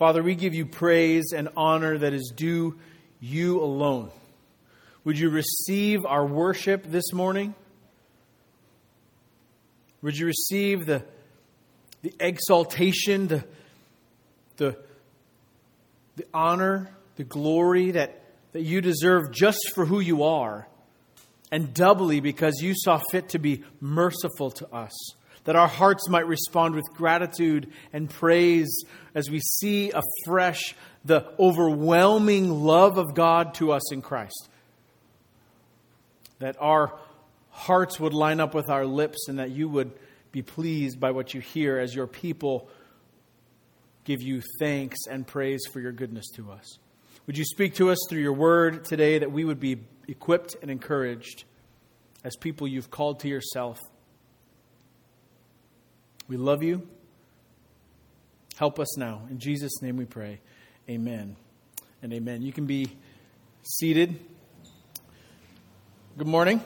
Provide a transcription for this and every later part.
Father, we give you praise and honor that is due you alone. Would you receive our worship this morning? Would you receive the, the exaltation, the, the, the honor, the glory that, that you deserve just for who you are, and doubly because you saw fit to be merciful to us? That our hearts might respond with gratitude and praise as we see afresh the overwhelming love of God to us in Christ. That our hearts would line up with our lips and that you would be pleased by what you hear as your people give you thanks and praise for your goodness to us. Would you speak to us through your word today that we would be equipped and encouraged as people you've called to yourself? We love you. Help us now. In Jesus' name we pray. Amen and amen. You can be seated. Good morning.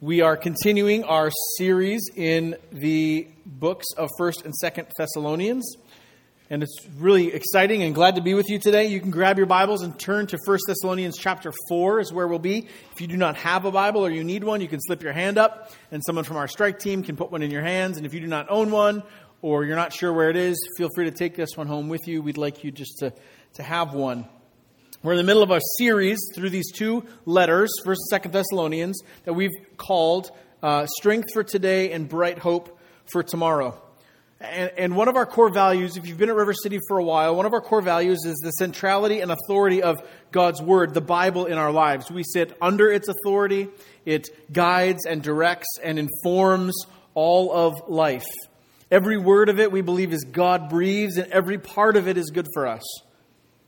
We are continuing our series in the books of 1st and 2nd Thessalonians. And it's really exciting and glad to be with you today. You can grab your Bibles and turn to 1 Thessalonians chapter 4 is where we'll be. If you do not have a Bible or you need one, you can slip your hand up and someone from our strike team can put one in your hands. And if you do not own one or you're not sure where it is, feel free to take this one home with you. We'd like you just to, to have one. We're in the middle of a series through these two letters, 1st and 2nd Thessalonians, that we've called uh, Strength for Today and Bright Hope for Tomorrow. And, and, one of our core values, if you've been at River City for a while, one of our core values is the centrality and authority of God's Word, the Bible, in our lives. We sit under its authority, it guides and directs and informs all of life. Every word of it we believe is God breathes, and every part of it is good for us.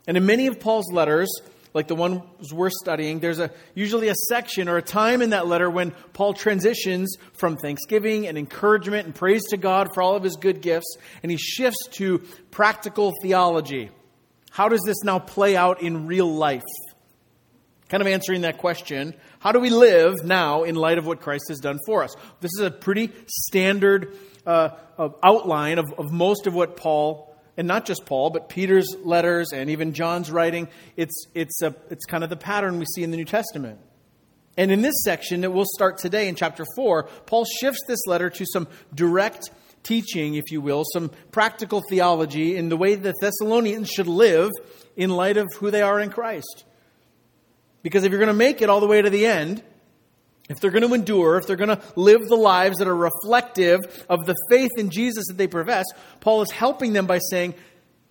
And in many of Paul's letters, like the ones we're studying, there's a usually a section or a time in that letter when Paul transitions from thanksgiving and encouragement and praise to God for all of his good gifts, and he shifts to practical theology. How does this now play out in real life? Kind of answering that question, how do we live now in light of what Christ has done for us? This is a pretty standard uh, outline of, of most of what Paul, and not just Paul, but Peter's letters and even John's writing, it's, it's, a, it's kind of the pattern we see in the New Testament. And in this section that we'll start today in chapter 4, Paul shifts this letter to some direct teaching, if you will, some practical theology in the way the Thessalonians should live in light of who they are in Christ. Because if you're going to make it all the way to the end, if they're going to endure, if they're going to live the lives that are reflective of the faith in Jesus that they profess, Paul is helping them by saying,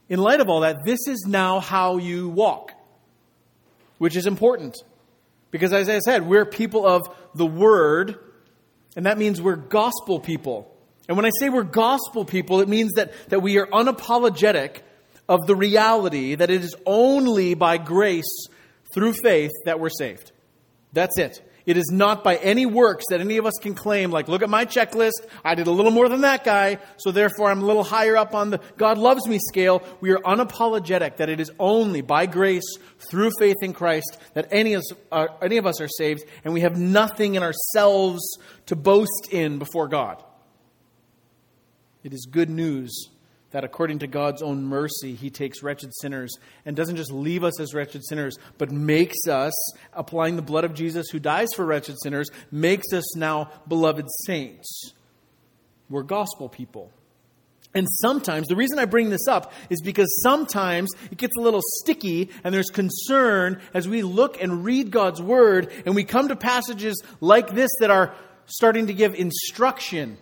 in light of all that, this is now how you walk, which is important. Because as I said, we're people of the Word, and that means we're gospel people. And when I say we're gospel people, it means that, that we are unapologetic of the reality that it is only by grace through faith that we're saved. That's it. It is not by any works that any of us can claim, like, look at my checklist. I did a little more than that guy, so therefore I'm a little higher up on the God loves me scale. We are unapologetic that it is only by grace through faith in Christ that any of, us are, any of us are saved, and we have nothing in ourselves to boast in before God. It is good news that according to God's own mercy, He takes wretched sinners and doesn't just leave us as wretched sinners, but makes us, applying the blood of Jesus who dies for wretched sinners, makes us now beloved saints. We're gospel people. And sometimes, the reason I bring this up is because sometimes it gets a little sticky and there's concern as we look and read God's word and we come to passages like this that are starting to give instruction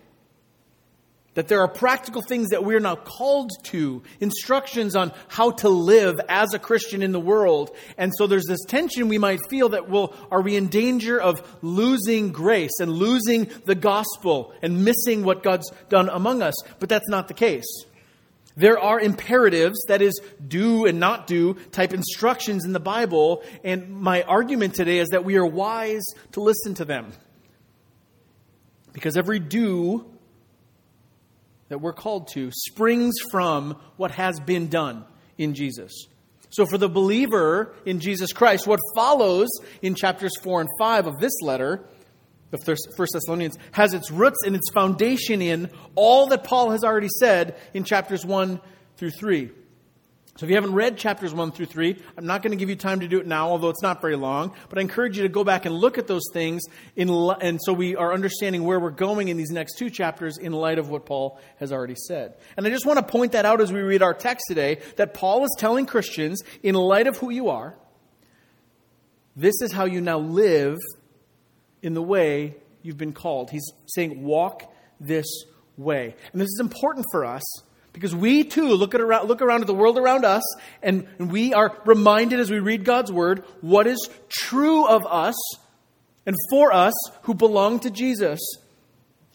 that there are practical things that we're now called to, instructions on how to live as a Christian in the world. And so there's this tension we might feel that, well, are we in danger of losing grace and losing the gospel and missing what God's done among us? But that's not the case. There are imperatives, that is, do and not do type instructions in the Bible, and my argument today is that we are wise to listen to them. Because every do that we're called to springs from what has been done in Jesus. So, for the believer in Jesus Christ, what follows in chapters 4 and 5 of this letter of First Thessalonians has its roots and its foundation in all that Paul has already said in chapters 1 through 3. So if you haven't read chapters 1 through 3, I'm not going to give you time to do it now, although it's not very long, but I encourage you to go back and look at those things in, and so we are understanding where we're going in these next two chapters in light of what Paul has already said. And I just want to point that out as we read our text today that Paul is telling Christians in light of who you are, this is how you now live in the way you've been called. He's saying, walk this way. And this is important for us because we too look, at around, look around at the world around us and we are reminded as we read God's word what is true of us and for us who belong to Jesus.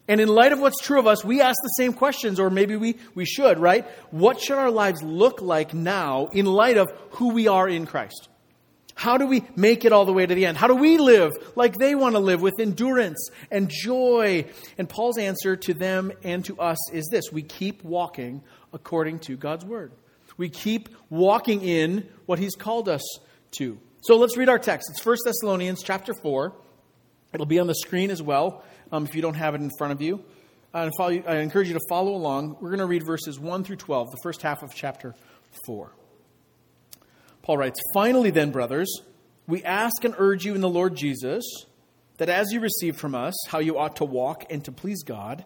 And in light of what's true of us, we ask the same questions, or maybe we, we should, right? What should our lives look like now in light of who we are in Christ? How do we make it all the way to the end? How do we live like they want to live with endurance and joy? And Paul's answer to them and to us is this we keep walking according to God's word. We keep walking in what he's called us to. So let's read our text. It's 1 Thessalonians chapter 4. It'll be on the screen as well um, if you don't have it in front of you. Uh, follow, I encourage you to follow along. We're going to read verses 1 through 12, the first half of chapter 4. Paul writes, Finally, then, brothers, we ask and urge you in the Lord Jesus that as you receive from us how you ought to walk and to please God,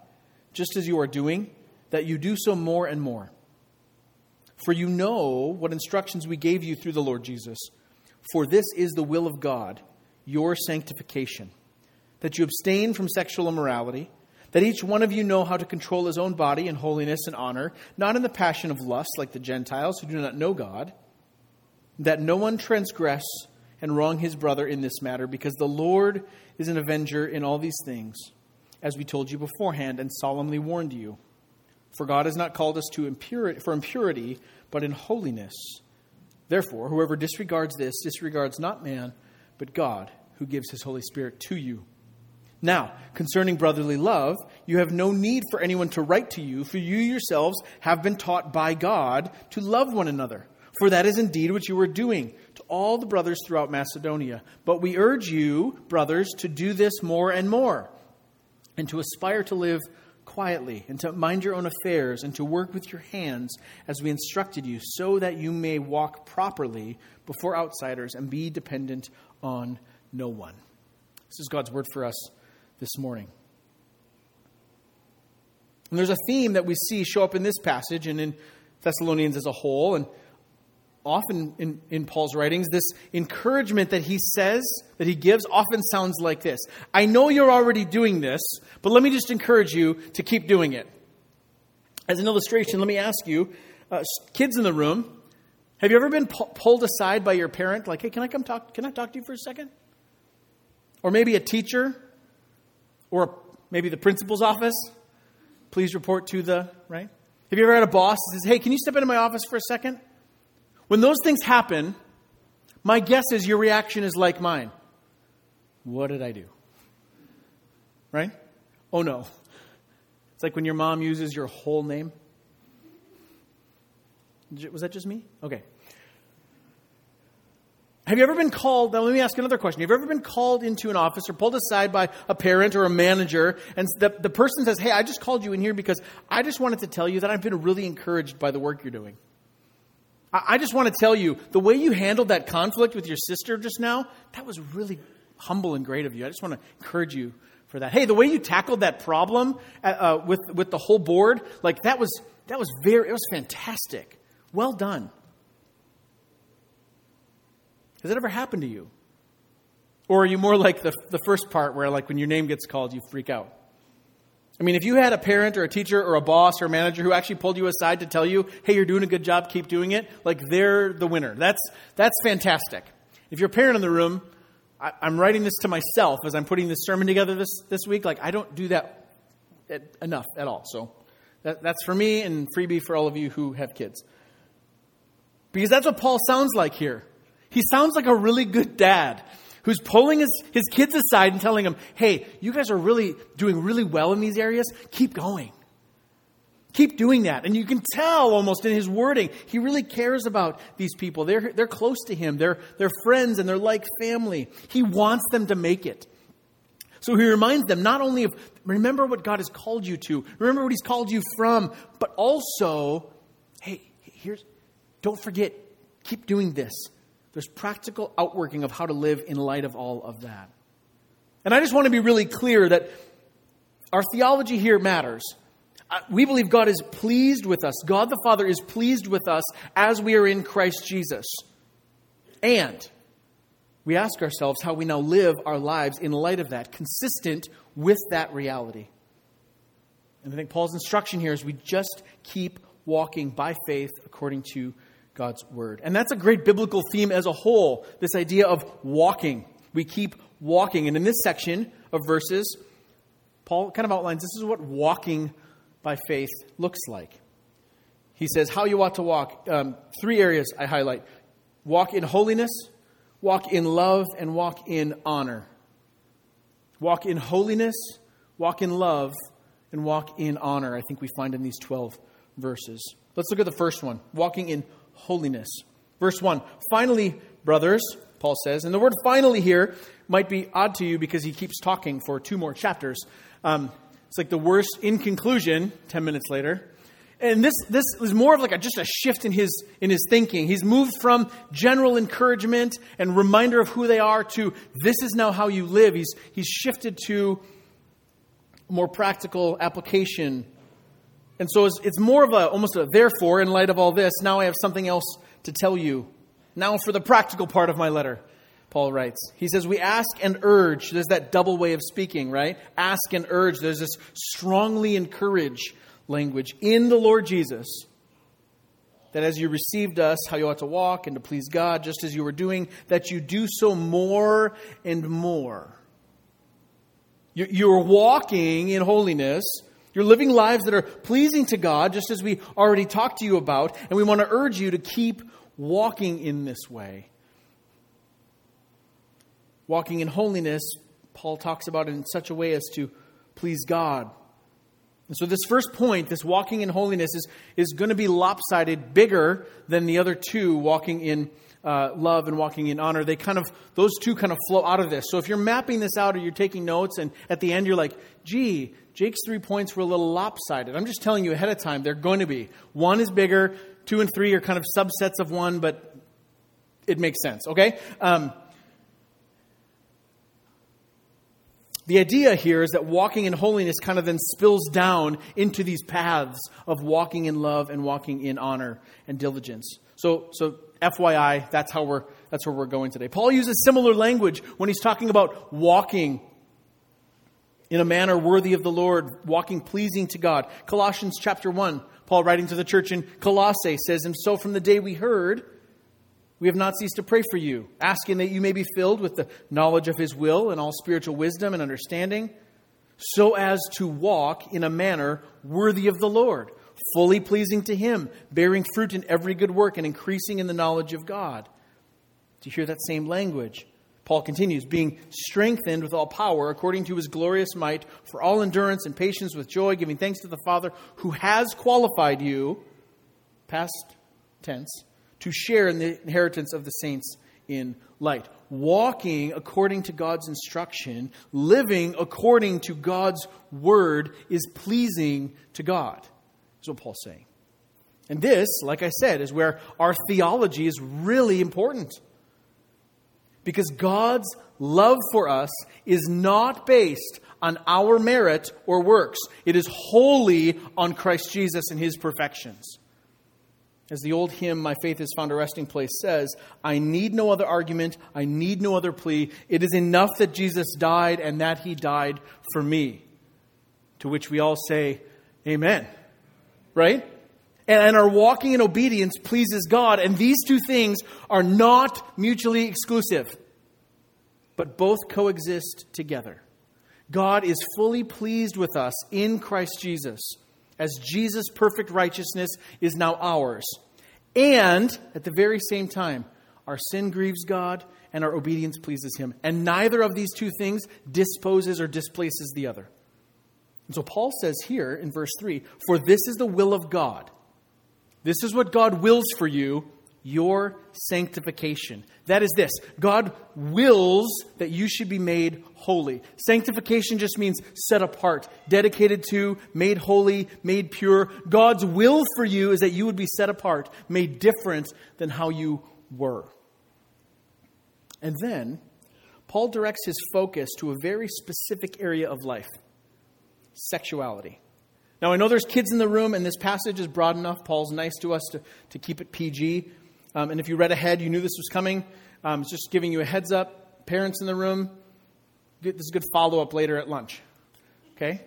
just as you are doing, that you do so more and more. For you know what instructions we gave you through the Lord Jesus. For this is the will of God, your sanctification, that you abstain from sexual immorality, that each one of you know how to control his own body in holiness and honor, not in the passion of lust like the Gentiles who do not know God that no one transgress and wrong his brother in this matter, because the Lord is an avenger in all these things, as we told you beforehand and solemnly warned you. For God has not called us to impurity, for impurity, but in holiness. Therefore, whoever disregards this disregards not man, but God, who gives his Holy Spirit to you. Now, concerning brotherly love, you have no need for anyone to write to you, for you yourselves have been taught by God to love one another. For that is indeed what you were doing to all the brothers throughout Macedonia. But we urge you, brothers, to do this more and more, and to aspire to live quietly, and to mind your own affairs, and to work with your hands as we instructed you, so that you may walk properly before outsiders and be dependent on no one. This is God's word for us this morning. And there's a theme that we see show up in this passage and in Thessalonians as a whole. And often in, in Paul's writings, this encouragement that he says, that he gives, often sounds like this I know you're already doing this, but let me just encourage you to keep doing it. As an illustration, let me ask you uh, kids in the room, have you ever been pu- pulled aside by your parent, like, hey, can I come talk? Can I talk to you for a second? Or maybe a teacher, or maybe the principal's office. Please report to the, right? Have you ever had a boss that says, hey, can you step into my office for a second? When those things happen, my guess is your reaction is like mine. What did I do? Right? Oh no. It's like when your mom uses your whole name. Was that just me? Okay. Have you ever been called? Now, let me ask another question. Have you ever been called into an office or pulled aside by a parent or a manager, and the, the person says, Hey, I just called you in here because I just wanted to tell you that I've been really encouraged by the work you're doing? I just want to tell you the way you handled that conflict with your sister just now, that was really humble and great of you. I just want to encourage you for that. Hey, the way you tackled that problem uh, uh, with, with the whole board, like that was, that was very, it was fantastic. Well done. Has that ever happened to you? Or are you more like the, the first part where, like, when your name gets called, you freak out? I mean, if you had a parent or a teacher or a boss or a manager who actually pulled you aside to tell you, hey, you're doing a good job, keep doing it, like they're the winner. That's, that's fantastic. If you're a parent in the room, I, am writing this to myself as I'm putting this sermon together this, this week. Like, I don't do that enough at all. So That, that's for me and freebie for all of you who have kids. Because that's what Paul sounds like here. He sounds like a really good dad who's pulling his, his kids aside and telling them, hey, you guys are really doing really well in these areas. Keep going. Keep doing that. And you can tell almost in his wording, he really cares about these people. They're, they're close to him, they're, they're friends, and they're like family. He wants them to make it. So he reminds them not only of remember what God has called you to, remember what he's called you from, but also, hey, here's, don't forget, keep doing this. There's practical outworking of how to live in light of all of that. And I just want to be really clear that our theology here matters. Uh, we believe God is pleased with us. God the Father is pleased with us as we are in Christ Jesus. And we ask ourselves how we now live our lives in light of that, consistent with that reality. And I think Paul's instruction here is we just keep walking by faith according to God's word. And that's a great biblical theme as a whole, this idea of walking. We keep walking. And in this section of verses, Paul kind of outlines this is what walking by faith looks like. He says, How you ought to walk. Um, three areas I highlight walk in holiness, walk in love, and walk in honor. Walk in holiness, walk in love, and walk in honor, I think we find in these 12 verses. Let's look at the first one walking in holiness. Verse 1 Finally, brothers, Paul says, and the word finally here might be odd to you because he keeps talking for two more chapters. Um, it's like the worst in conclusion 10 minutes later. And this, this is more of like a, just a shift in his, in his thinking. He's moved from general encouragement and reminder of who they are to this is now how you live. He's, he's shifted to more practical application. And so it's, it's more of a, almost a therefore, in light of all this, now I have something else to tell you. Now for the practical part of my letter. Paul writes. He says, We ask and urge. There's that double way of speaking, right? Ask and urge. There's this strongly encourage language in the Lord Jesus that as you received us, how you ought to walk and to please God, just as you were doing, that you do so more and more. You're walking in holiness. You're living lives that are pleasing to God, just as we already talked to you about, and we want to urge you to keep walking in this way. Walking in holiness, Paul talks about it in such a way as to please God. And so, this first point, this walking in holiness, is, is going to be lopsided, bigger than the other two, walking in uh, love and walking in honor. They kind of, those two kind of flow out of this. So, if you're mapping this out or you're taking notes, and at the end you're like, gee, Jake's three points were a little lopsided. I'm just telling you ahead of time, they're going to be. One is bigger, two and three are kind of subsets of one, but it makes sense, okay? Um, The idea here is that walking in holiness kind of then spills down into these paths of walking in love and walking in honor and diligence. So, so FYI, that's how we're that's where we're going today. Paul uses similar language when he's talking about walking in a manner worthy of the Lord, walking pleasing to God. Colossians chapter 1, Paul writing to the church in Colossae says, And so from the day we heard, we have not ceased to pray for you, asking that you may be filled with the knowledge of His will and all spiritual wisdom and understanding, so as to walk in a manner worthy of the Lord, fully pleasing to Him, bearing fruit in every good work and increasing in the knowledge of God. To hear that same language, Paul continues, being strengthened with all power according to His glorious might, for all endurance and patience with joy, giving thanks to the Father who has qualified you, past tense to share in the inheritance of the saints in light. Walking according to God's instruction, living according to God's word is pleasing to God, is what Paul's saying. And this, like I said, is where our theology is really important. Because God's love for us is not based on our merit or works, it is wholly on Christ Jesus and his perfections. As the old hymn, My Faith Has Found a Resting Place, says, I need no other argument. I need no other plea. It is enough that Jesus died and that he died for me. To which we all say, Amen. Right? And our walking in obedience pleases God. And these two things are not mutually exclusive, but both coexist together. God is fully pleased with us in Christ Jesus as Jesus' perfect righteousness is now ours. And at the very same time, our sin grieves God and our obedience pleases Him. And neither of these two things disposes or displaces the other. And so Paul says here in verse 3 For this is the will of God. This is what God wills for you your sanctification. That is this God wills that you should be made holy. Sanctification just means set apart, dedicated to, made holy, made pure. God's will for you is that you would be set apart, made different than how you were. And then, Paul directs his focus to a very specific area of life sexuality. Now, I know there's kids in the room, and this passage is broad enough. Paul's nice to us to, to keep it PG. Um, and if you read ahead, you knew this was coming. Um, it's just giving you a heads up. Parents in the room, this is a good follow up later at lunch. Okay?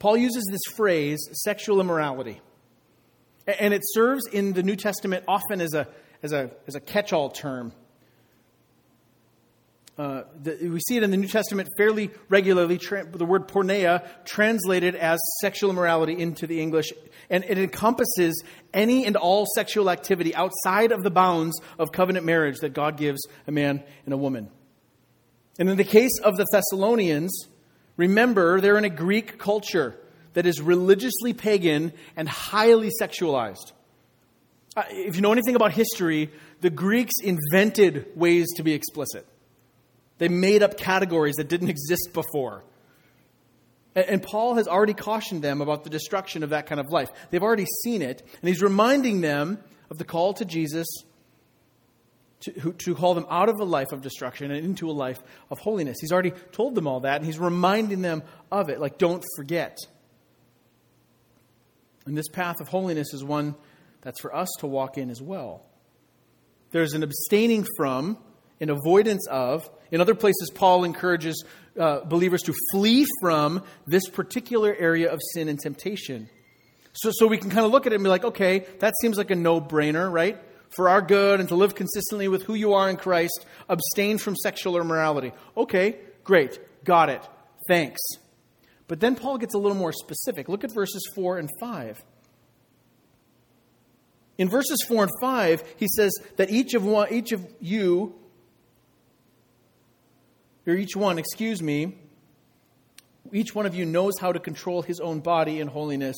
Paul uses this phrase, sexual immorality. And it serves in the New Testament often as a, as a, as a catch all term. Uh, the, we see it in the New Testament fairly regularly. Tra- the word porneia translated as sexual immorality into the English, and it encompasses any and all sexual activity outside of the bounds of covenant marriage that God gives a man and a woman. And in the case of the Thessalonians, remember they're in a Greek culture that is religiously pagan and highly sexualized. Uh, if you know anything about history, the Greeks invented ways to be explicit. They made up categories that didn't exist before. And Paul has already cautioned them about the destruction of that kind of life. They've already seen it, and he's reminding them of the call to Jesus to, to call them out of a life of destruction and into a life of holiness. He's already told them all that, and he's reminding them of it. Like, don't forget. And this path of holiness is one that's for us to walk in as well. There's an abstaining from, an avoidance of, in other places, Paul encourages uh, believers to flee from this particular area of sin and temptation. So, so we can kind of look at it and be like, okay, that seems like a no brainer, right? For our good and to live consistently with who you are in Christ, abstain from sexual immorality. Okay, great, got it, thanks. But then Paul gets a little more specific. Look at verses 4 and 5. In verses 4 and 5, he says that each of, one, each of you or each one, excuse me, each one of you knows how to control his own body in holiness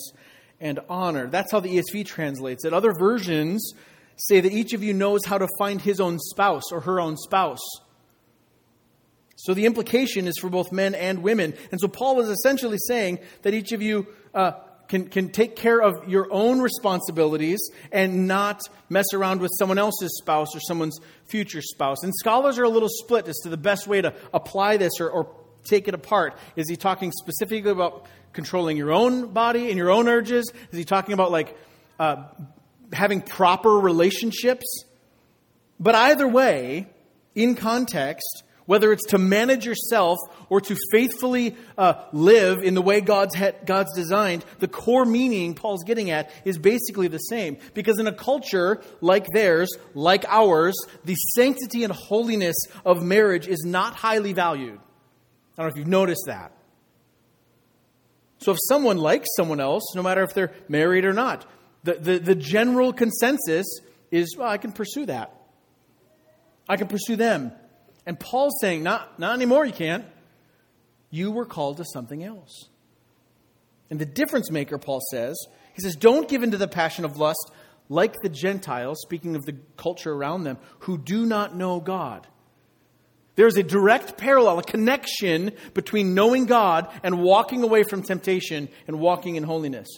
and honor. That's how the ESV translates it. Other versions say that each of you knows how to find his own spouse or her own spouse. So the implication is for both men and women. And so Paul is essentially saying that each of you uh, can, can take care of your own responsibilities and not mess around with someone else's spouse or someone's future spouse. And scholars are a little split as to the best way to apply this or, or take it apart. Is he talking specifically about controlling your own body and your own urges? Is he talking about like uh, having proper relationships? But either way, in context, whether it's to manage yourself or to faithfully uh, live in the way God's, ha- God's designed, the core meaning Paul's getting at is basically the same. Because in a culture like theirs, like ours, the sanctity and holiness of marriage is not highly valued. I don't know if you've noticed that. So if someone likes someone else, no matter if they're married or not, the, the, the general consensus is, well, I can pursue that. I can pursue them. And Paul's saying, not, not anymore, you can't. You were called to something else. And the difference maker, Paul says, he says, don't give in to the passion of lust like the Gentiles, speaking of the culture around them, who do not know God. There's a direct parallel, a connection between knowing God and walking away from temptation and walking in holiness.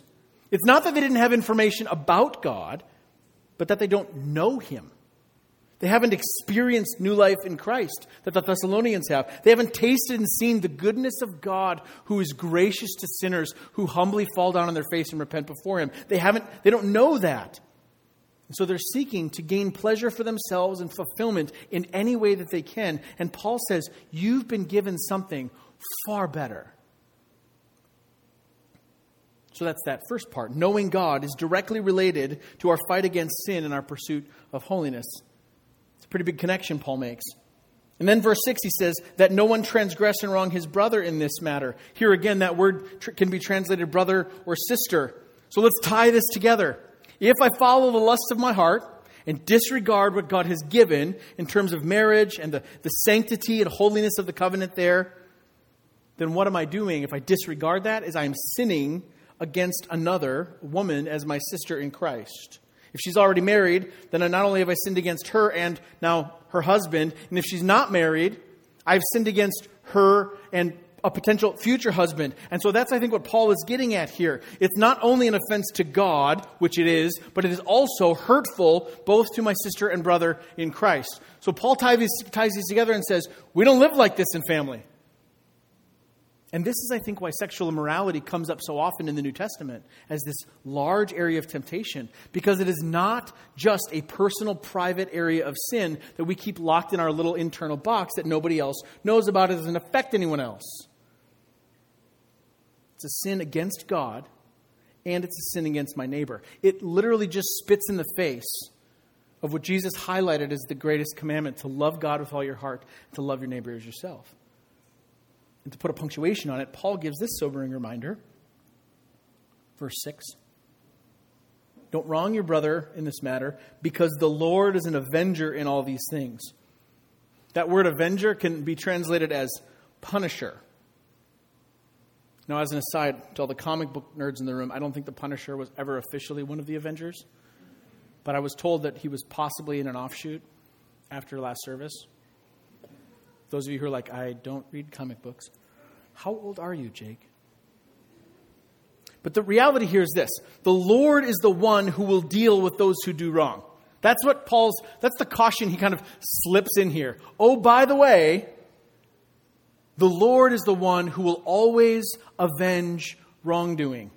It's not that they didn't have information about God, but that they don't know Him. They haven't experienced new life in Christ that the Thessalonians have. They haven't tasted and seen the goodness of God who is gracious to sinners who humbly fall down on their face and repent before him. They haven't they don't know that. And so they're seeking to gain pleasure for themselves and fulfillment in any way that they can. And Paul says, "You've been given something far better." So that's that first part. Knowing God is directly related to our fight against sin and our pursuit of holiness. Pretty big connection Paul makes. And then verse 6, he says that no one transgress and wrong his brother in this matter. Here again, that word tr- can be translated brother or sister. So let's tie this together. If I follow the lusts of my heart and disregard what God has given in terms of marriage and the, the sanctity and holiness of the covenant there, then what am I doing? If I disregard that, is I am sinning against another woman as my sister in Christ. If she's already married, then not only have I sinned against her and now her husband, and if she's not married, I've sinned against her and a potential future husband. And so that's, I think, what Paul is getting at here. It's not only an offense to God, which it is, but it is also hurtful both to my sister and brother in Christ. So Paul ties these, ties these together and says, We don't live like this in family. And this is, I think, why sexual immorality comes up so often in the New Testament as this large area of temptation, because it is not just a personal, private area of sin that we keep locked in our little internal box that nobody else knows about. It doesn't affect anyone else. It's a sin against God, and it's a sin against my neighbor. It literally just spits in the face of what Jesus highlighted as the greatest commandment to love God with all your heart, to love your neighbor as yourself and to put a punctuation on it, Paul gives this sobering reminder. Verse 6. Don't wrong your brother in this matter, because the Lord is an avenger in all these things. That word avenger can be translated as punisher. Now, as an aside, to all the comic book nerds in the room, I don't think the Punisher was ever officially one of the Avengers, but I was told that he was possibly in an offshoot after last service. Those of you who are like, I don't read comic books. How old are you, Jake? But the reality here is this the Lord is the one who will deal with those who do wrong. That's what Paul's, that's the caution he kind of slips in here. Oh, by the way, the Lord is the one who will always avenge wrongdoing.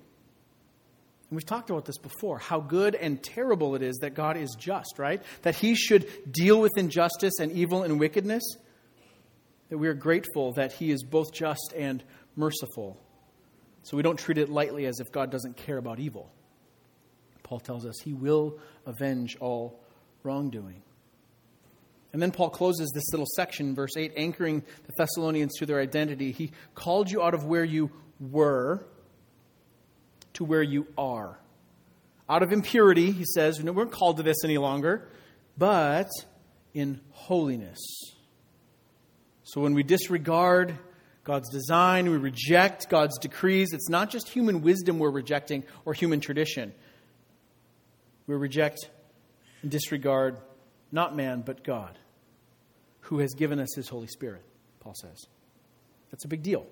And we've talked about this before how good and terrible it is that God is just, right? That he should deal with injustice and evil and wickedness that we are grateful that He is both just and merciful. So we don't treat it lightly as if God doesn't care about evil. Paul tells us He will avenge all wrongdoing. And then Paul closes this little section, verse 8, anchoring the Thessalonians to their identity. He called you out of where you were to where you are. Out of impurity, he says, we weren't called to this any longer, but in holiness. So when we disregard God's design, we reject God's decrees, it's not just human wisdom we're rejecting or human tradition. We reject and disregard not man, but God, who has given us his Holy Spirit, Paul says. That's a big deal.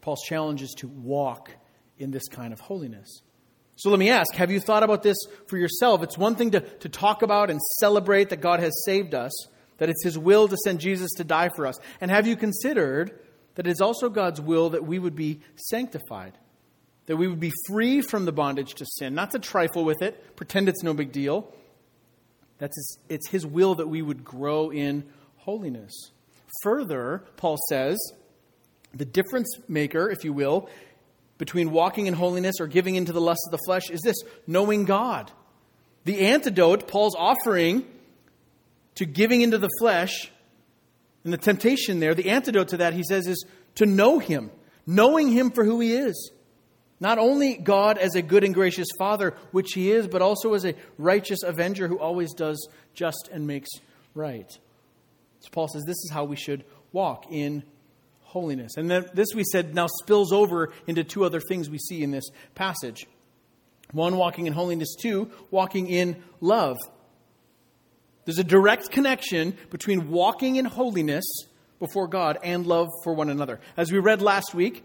Paul's challenge is to walk in this kind of holiness. So let me ask have you thought about this for yourself? It's one thing to, to talk about and celebrate that God has saved us that it's His will to send Jesus to die for us? And have you considered that it's also God's will that we would be sanctified? That we would be free from the bondage to sin, not to trifle with it, pretend it's no big deal. That's his, it's His will that we would grow in holiness. Further, Paul says, the difference maker, if you will, between walking in holiness or giving into the lust of the flesh is this knowing God. The antidote Paul's offering to giving into the flesh and the temptation there, the antidote to that, he says, is to know him, knowing him for who he is. Not only God as a good and gracious Father, which he is, but also as a righteous avenger who always does just and makes right. So Paul says this is how we should walk in holiness. And then this we said now spills over into two other things we see in this passage. One, walking in holiness. Two, walking in love. There's a direct connection between walking in holiness before God and love for one another. As we read last week,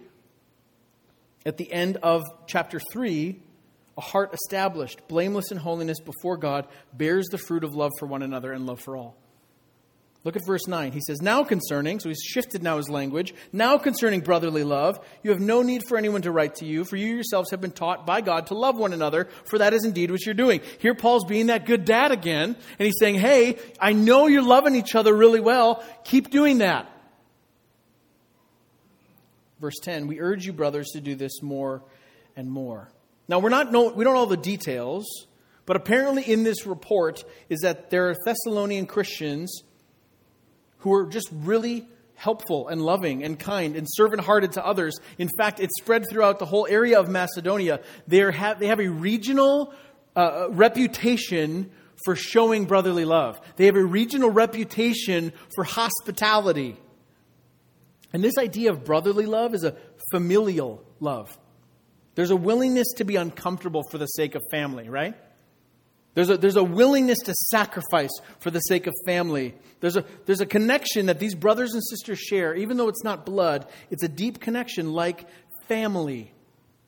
at the end of chapter 3, a heart established, blameless in holiness before God, bears the fruit of love for one another and love for all. Look at verse 9. He says, Now concerning, so he's shifted now his language, now concerning brotherly love, you have no need for anyone to write to you, for you yourselves have been taught by God to love one another, for that is indeed what you're doing. Here Paul's being that good dad again, and he's saying, Hey, I know you're loving each other really well. Keep doing that. Verse 10, we urge you, brothers, to do this more and more. Now, we're not know, we don't know the details, but apparently in this report is that there are Thessalonian Christians who are just really helpful and loving and kind and servant hearted to others. In fact, it's spread throughout the whole area of Macedonia. They, are ha- they have a regional uh, reputation for showing brotherly love, they have a regional reputation for hospitality. And this idea of brotherly love is a familial love. There's a willingness to be uncomfortable for the sake of family, right? There's a, there's a willingness to sacrifice for the sake of family. There's a, there's a connection that these brothers and sisters share, even though it's not blood, it's a deep connection like family.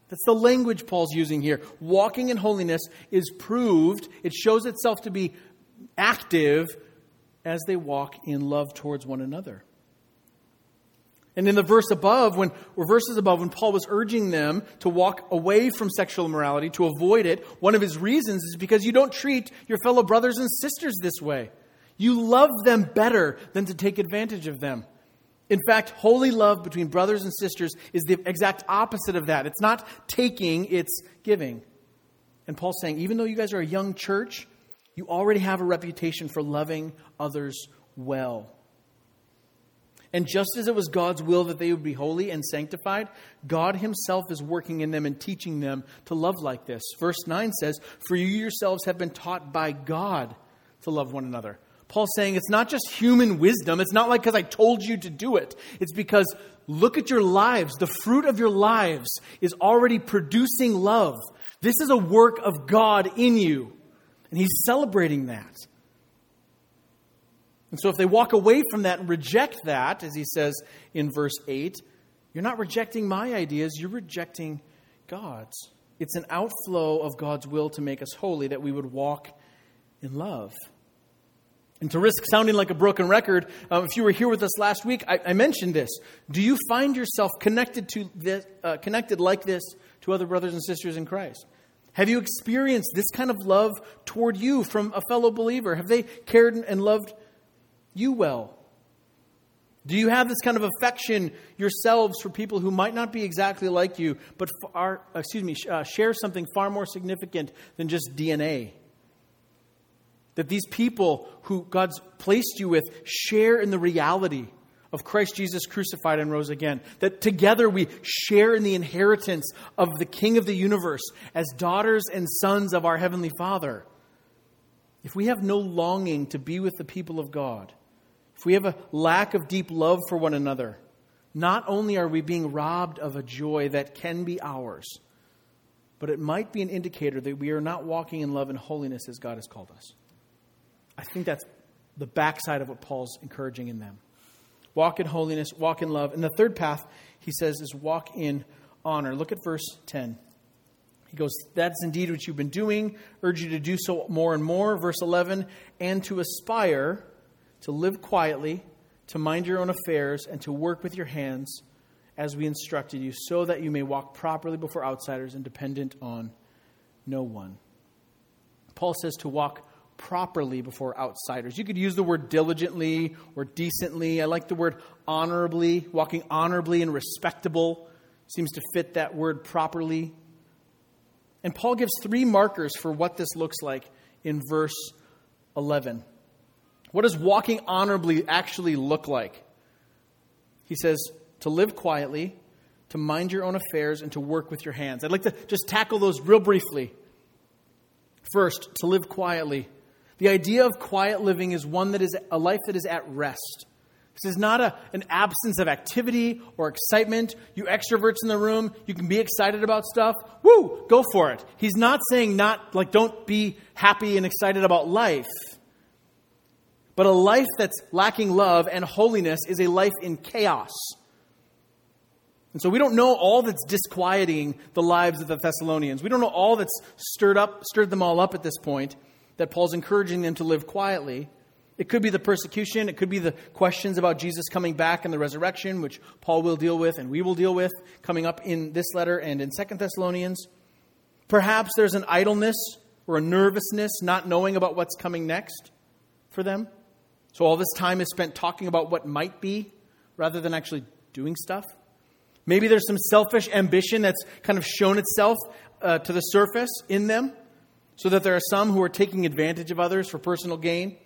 That's the language Paul's using here. Walking in holiness is proved, it shows itself to be active as they walk in love towards one another. And in the verse above, when or verses above, when Paul was urging them to walk away from sexual immorality, to avoid it, one of his reasons is because you don't treat your fellow brothers and sisters this way. You love them better than to take advantage of them. In fact, holy love between brothers and sisters is the exact opposite of that. It's not taking, it's giving. And Paul's saying, even though you guys are a young church, you already have a reputation for loving others well. And just as it was God's will that they would be holy and sanctified, God Himself is working in them and teaching them to love like this. Verse 9 says, For you yourselves have been taught by God to love one another. Paul's saying it's not just human wisdom. It's not like because I told you to do it. It's because look at your lives. The fruit of your lives is already producing love. This is a work of God in you. And He's celebrating that. And so if they walk away from that and reject that, as he says in verse 8, you're not rejecting my ideas, you're rejecting God's. It's an outflow of God's will to make us holy that we would walk in love. And to risk sounding like a broken record, uh, if you were here with us last week, I, I mentioned this. Do you find yourself connected to this, uh, connected like this to other brothers and sisters in Christ? Have you experienced this kind of love toward you from a fellow believer? Have they cared and loved you well? Do you have this kind of affection yourselves for people who might not be exactly like you, but are, excuse me, uh, share something far more significant than just DNA? That these people who God's placed you with share in the reality of Christ Jesus crucified and rose again. That together we share in the inheritance of the King of the universe as daughters and sons of our Heavenly Father. If we have no longing to be with the people of God, if we have a lack of deep love for one another, not only are we being robbed of a joy that can be ours, but it might be an indicator that we are not walking in love and holiness as God has called us. I think that's the backside of what Paul's encouraging in them. Walk in holiness, walk in love. And the third path, he says, is walk in honor. Look at verse 10. He goes, That's indeed what you've been doing. Urge you to do so more and more. Verse 11, and to aspire to live quietly, to mind your own affairs, and to work with your hands as we instructed you, so that you may walk properly before outsiders and dependent on no one. Paul says to walk properly before outsiders. You could use the word diligently or decently. I like the word honorably. Walking honorably and respectable seems to fit that word properly. And Paul gives three markers for what this looks like in verse 11. What does walking honorably actually look like? He says, to live quietly, to mind your own affairs, and to work with your hands. I'd like to just tackle those real briefly. First, to live quietly. The idea of quiet living is one that is a life that is at rest. This is not a, an absence of activity or excitement. You extroverts in the room, you can be excited about stuff. Woo, go for it. He's not saying not like don't be happy and excited about life. But a life that's lacking love and holiness is a life in chaos. And so we don't know all that's disquieting the lives of the Thessalonians. We don't know all that's stirred up, stirred them all up at this point, that Paul's encouraging them to live quietly. It could be the persecution, it could be the questions about Jesus coming back and the resurrection, which Paul will deal with and we will deal with coming up in this letter and in Second Thessalonians. Perhaps there's an idleness or a nervousness, not knowing about what's coming next for them. So all this time is spent talking about what might be rather than actually doing stuff. Maybe there's some selfish ambition that's kind of shown itself uh, to the surface in them, so that there are some who are taking advantage of others for personal gain.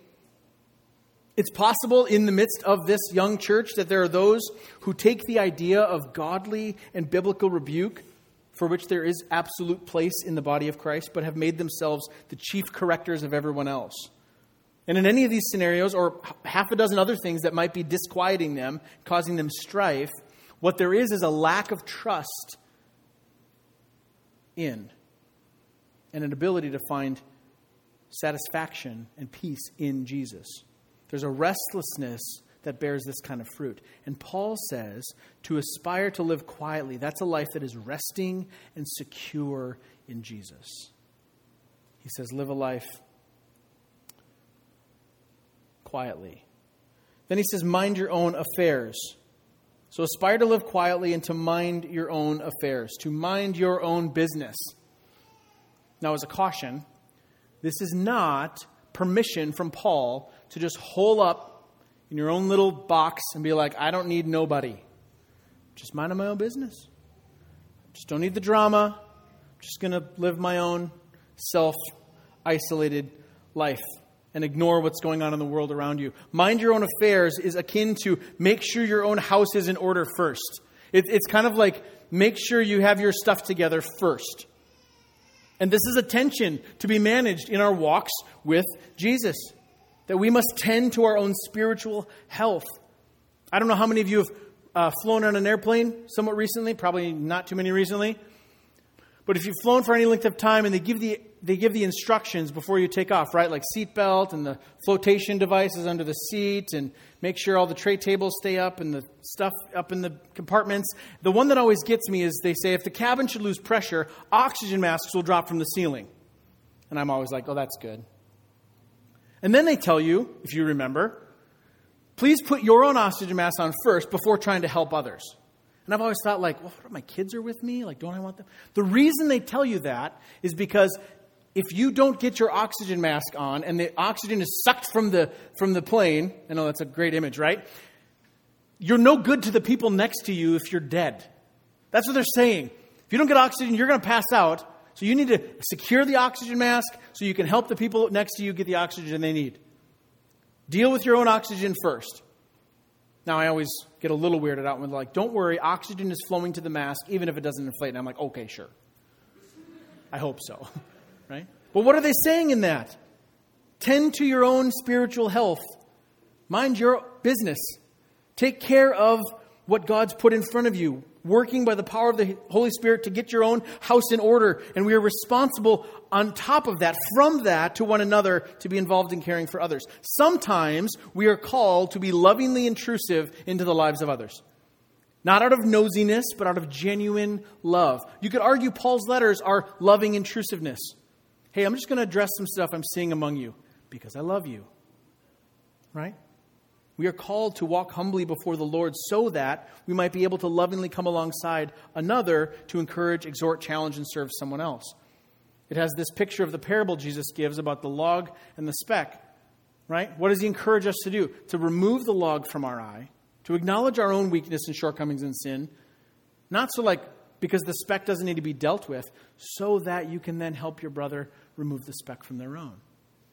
It's possible in the midst of this young church that there are those who take the idea of godly and biblical rebuke, for which there is absolute place in the body of Christ, but have made themselves the chief correctors of everyone else. And in any of these scenarios, or half a dozen other things that might be disquieting them, causing them strife, what there is is a lack of trust in and an ability to find satisfaction and peace in Jesus. There's a restlessness that bears this kind of fruit. And Paul says to aspire to live quietly, that's a life that is resting and secure in Jesus. He says, live a life quietly. Then he says, mind your own affairs. So aspire to live quietly and to mind your own affairs, to mind your own business. Now, as a caution, this is not permission from Paul to just hole up in your own little box and be like, I don't need nobody. Just mind my own business. Just don't need the drama. I'm just going to live my own self isolated life and ignore what's going on in the world around you. Mind your own affairs is akin to make sure your own house is in order first. It, it's kind of like make sure you have your stuff together first. And this is a tension to be managed in our walks with Jesus that we must tend to our own spiritual health. I don't know how many of you have uh, flown on an airplane somewhat recently, probably not too many recently. But if you've flown for any length of time and they give the they give the instructions before you take off, right? Like seatbelt and the flotation devices under the seat and make sure all the tray tables stay up and the stuff up in the compartments. The one that always gets me is they say if the cabin should lose pressure, oxygen masks will drop from the ceiling. And I'm always like, oh, that's good. And then they tell you, if you remember, please put your own oxygen mask on first before trying to help others. And I've always thought, like, well, what, if my kids are with me? Like, don't I want them? The reason they tell you that is because if you don't get your oxygen mask on and the oxygen is sucked from the, from the plane, I know that's a great image, right? You're no good to the people next to you if you're dead. That's what they're saying. If you don't get oxygen, you're going to pass out. So you need to secure the oxygen mask so you can help the people next to you get the oxygen they need. Deal with your own oxygen first. Now, I always get a little weirded out when they're like, don't worry, oxygen is flowing to the mask even if it doesn't inflate. And I'm like, okay, sure. I hope so. right? But what are they saying in that? Tend to your own spiritual health. Mind your business. Take care of what God's put in front of you working by the power of the Holy Spirit to get your own house in order. And we are responsible on top of that, from that, to one another to be involved in caring for others. Sometimes we are called to be lovingly intrusive into the lives of others. Not out of nosiness, but out of genuine love. You could argue Paul's letters are loving intrusiveness. Hey, I'm just going to address some stuff I'm seeing among you because I love you. Right? We are called to walk humbly before the Lord so that we might be able to lovingly come alongside another to encourage, exhort, challenge, and serve someone else. It has this picture of the parable Jesus gives about the log and the speck. Right? What does he encourage us to do? To remove the log from our eye, to acknowledge our own weakness and shortcomings and sin, not so like because the speck doesn't need to be dealt with, so that you can then help your brother remove the speck from their own.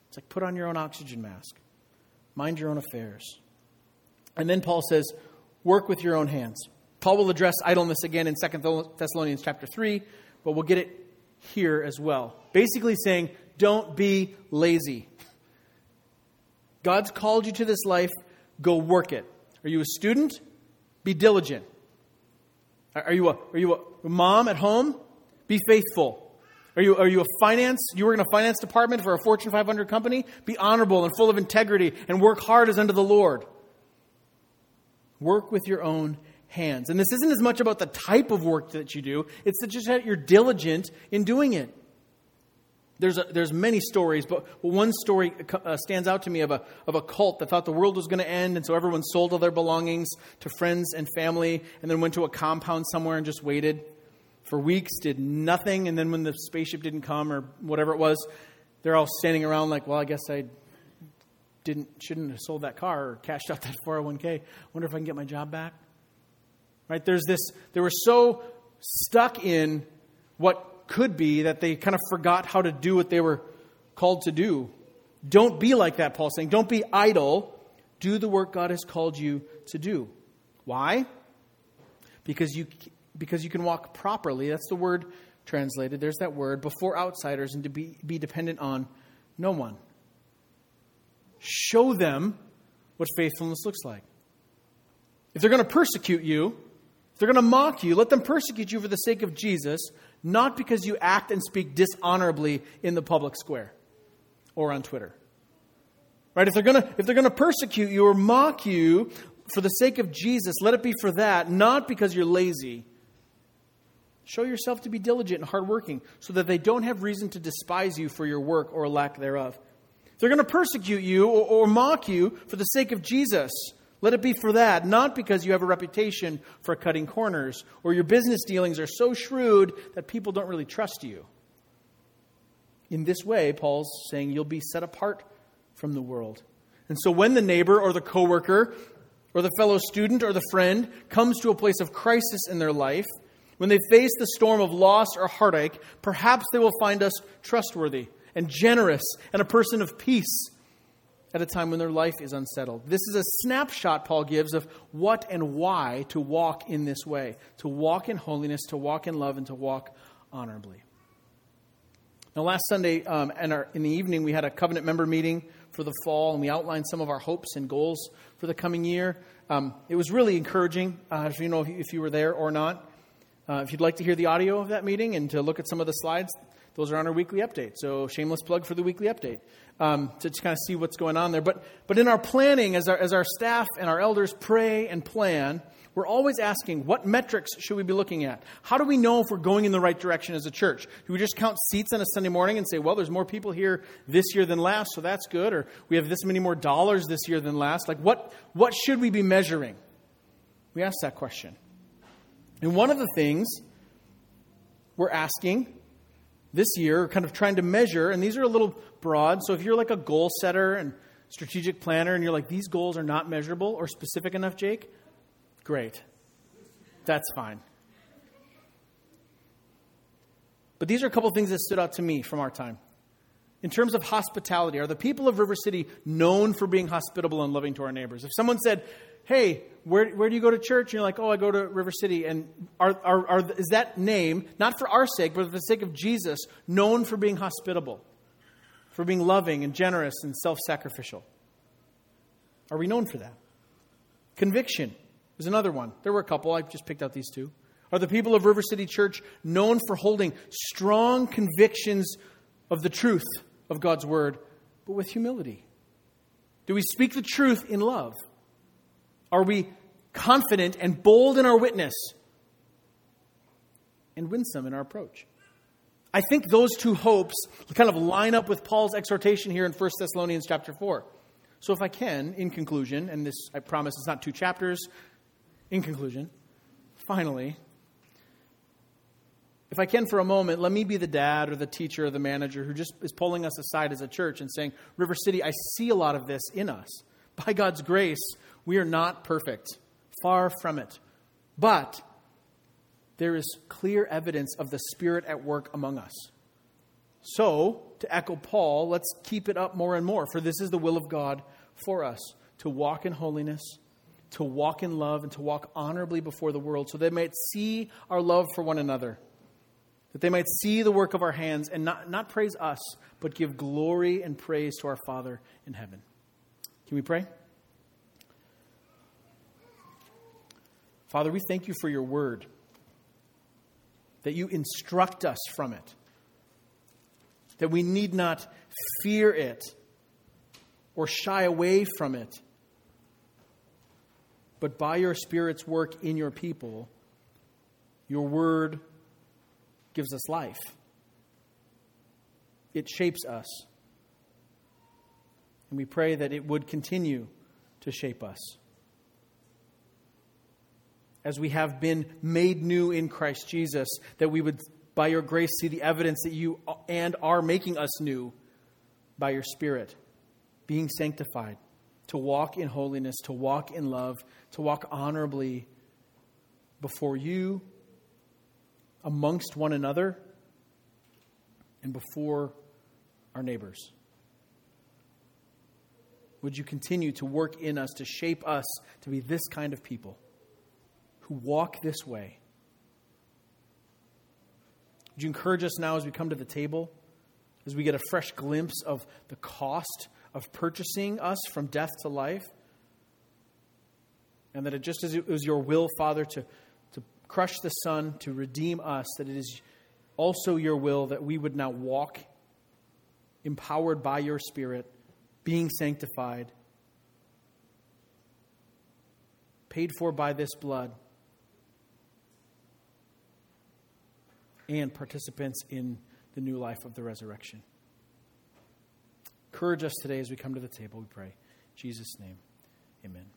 It's like put on your own oxygen mask, mind your own affairs. And then Paul says, work with your own hands. Paul will address idleness again in 2 Thessalonians chapter 3, but we'll get it here as well. Basically saying, don't be lazy. God's called you to this life, go work it. Are you a student? Be diligent. Are you a, are you a mom at home? Be faithful. Are you, are you a finance? You work in a finance department for a Fortune 500 company? Be honorable and full of integrity and work hard as unto the Lord. Work with your own hands. And this isn't as much about the type of work that you do, it's just that you're diligent in doing it. There's, a, there's many stories, but one story uh, stands out to me of a, of a cult that thought the world was going to end, and so everyone sold all their belongings to friends and family, and then went to a compound somewhere and just waited for weeks, did nothing, and then when the spaceship didn't come or whatever it was, they're all standing around like, well, I guess I didn't shouldn't have sold that car or cashed out that 401k. Wonder if I can get my job back. Right? There's this they were so stuck in what could be that they kind of forgot how to do what they were called to do. Don't be like that, Paul's saying. Don't be idle. do the work God has called you to do. Why? Because you, because you can walk properly. That's the word translated. There's that word before outsiders and to be, be dependent on no one. Show them what faithfulness looks like. If they're going to persecute you, if they're going to mock you, let them persecute you for the sake of Jesus, not because you act and speak dishonorably in the public square or on Twitter. Right? If they're going to if they're going to persecute you or mock you for the sake of Jesus, let it be for that, not because you're lazy. Show yourself to be diligent and hardworking so that they don't have reason to despise you for your work or lack thereof. They're going to persecute you or, or mock you for the sake of Jesus, let it be for that, not because you have a reputation for cutting corners or your business dealings are so shrewd that people don't really trust you. In this way, Paul's saying you'll be set apart from the world. And so when the neighbor or the coworker or the fellow student or the friend comes to a place of crisis in their life, when they face the storm of loss or heartache, perhaps they will find us trustworthy and generous and a person of peace at a time when their life is unsettled. This is a snapshot Paul gives of what and why to walk in this way to walk in holiness, to walk in love, and to walk honorably. Now, last Sunday um, in, our, in the evening, we had a covenant member meeting for the fall, and we outlined some of our hopes and goals for the coming year. Um, it was really encouraging. Uh, if you know if you were there or not, uh, if you'd like to hear the audio of that meeting and to look at some of the slides, those are on our weekly update. So, shameless plug for the weekly update um, to just kind of see what's going on there. But, but in our planning, as our, as our staff and our elders pray and plan, we're always asking what metrics should we be looking at? How do we know if we're going in the right direction as a church? Do we just count seats on a Sunday morning and say, well, there's more people here this year than last, so that's good? Or we have this many more dollars this year than last? Like, what, what should we be measuring? We ask that question. And one of the things we're asking this year, kind of trying to measure, and these are a little broad. So if you're like a goal setter and strategic planner and you're like, these goals are not measurable or specific enough, Jake, great. That's fine. But these are a couple things that stood out to me from our time. In terms of hospitality, are the people of River City known for being hospitable and loving to our neighbors? If someone said, hey, where, where do you go to church? And you're like, oh, I go to River City. And are, are, are, is that name, not for our sake, but for the sake of Jesus, known for being hospitable, for being loving and generous and self sacrificial? Are we known for that? Conviction is another one. There were a couple. I just picked out these two. Are the people of River City Church known for holding strong convictions of the truth of God's Word, but with humility? Do we speak the truth in love? Are we confident and bold in our witness and winsome in our approach? I think those two hopes kind of line up with Paul's exhortation here in 1 Thessalonians chapter 4. So, if I can, in conclusion, and this I promise it's not two chapters, in conclusion, finally, if I can for a moment, let me be the dad or the teacher or the manager who just is pulling us aside as a church and saying, River City, I see a lot of this in us. By God's grace, we are not perfect, far from it. But there is clear evidence of the Spirit at work among us. So, to echo Paul, let's keep it up more and more, for this is the will of God for us to walk in holiness, to walk in love, and to walk honorably before the world, so they might see our love for one another, that they might see the work of our hands and not, not praise us, but give glory and praise to our Father in heaven. Can we pray? Father, we thank you for your word, that you instruct us from it, that we need not fear it or shy away from it, but by your Spirit's work in your people, your word gives us life. It shapes us. And we pray that it would continue to shape us as we have been made new in Christ Jesus, that we would, by your grace, see the evidence that you and are making us new by your Spirit, being sanctified, to walk in holiness, to walk in love, to walk honorably before you, amongst one another, and before our neighbors. Would you continue to work in us, to shape us to be this kind of people who walk this way? Would you encourage us now as we come to the table, as we get a fresh glimpse of the cost of purchasing us from death to life? And that it just as it was your will, Father, to, to crush the Son, to redeem us, that it is also your will that we would now walk empowered by your Spirit, being sanctified, paid for by this blood, and participants in the new life of the resurrection. Encourage us today as we come to the table, we pray. In Jesus' name, amen.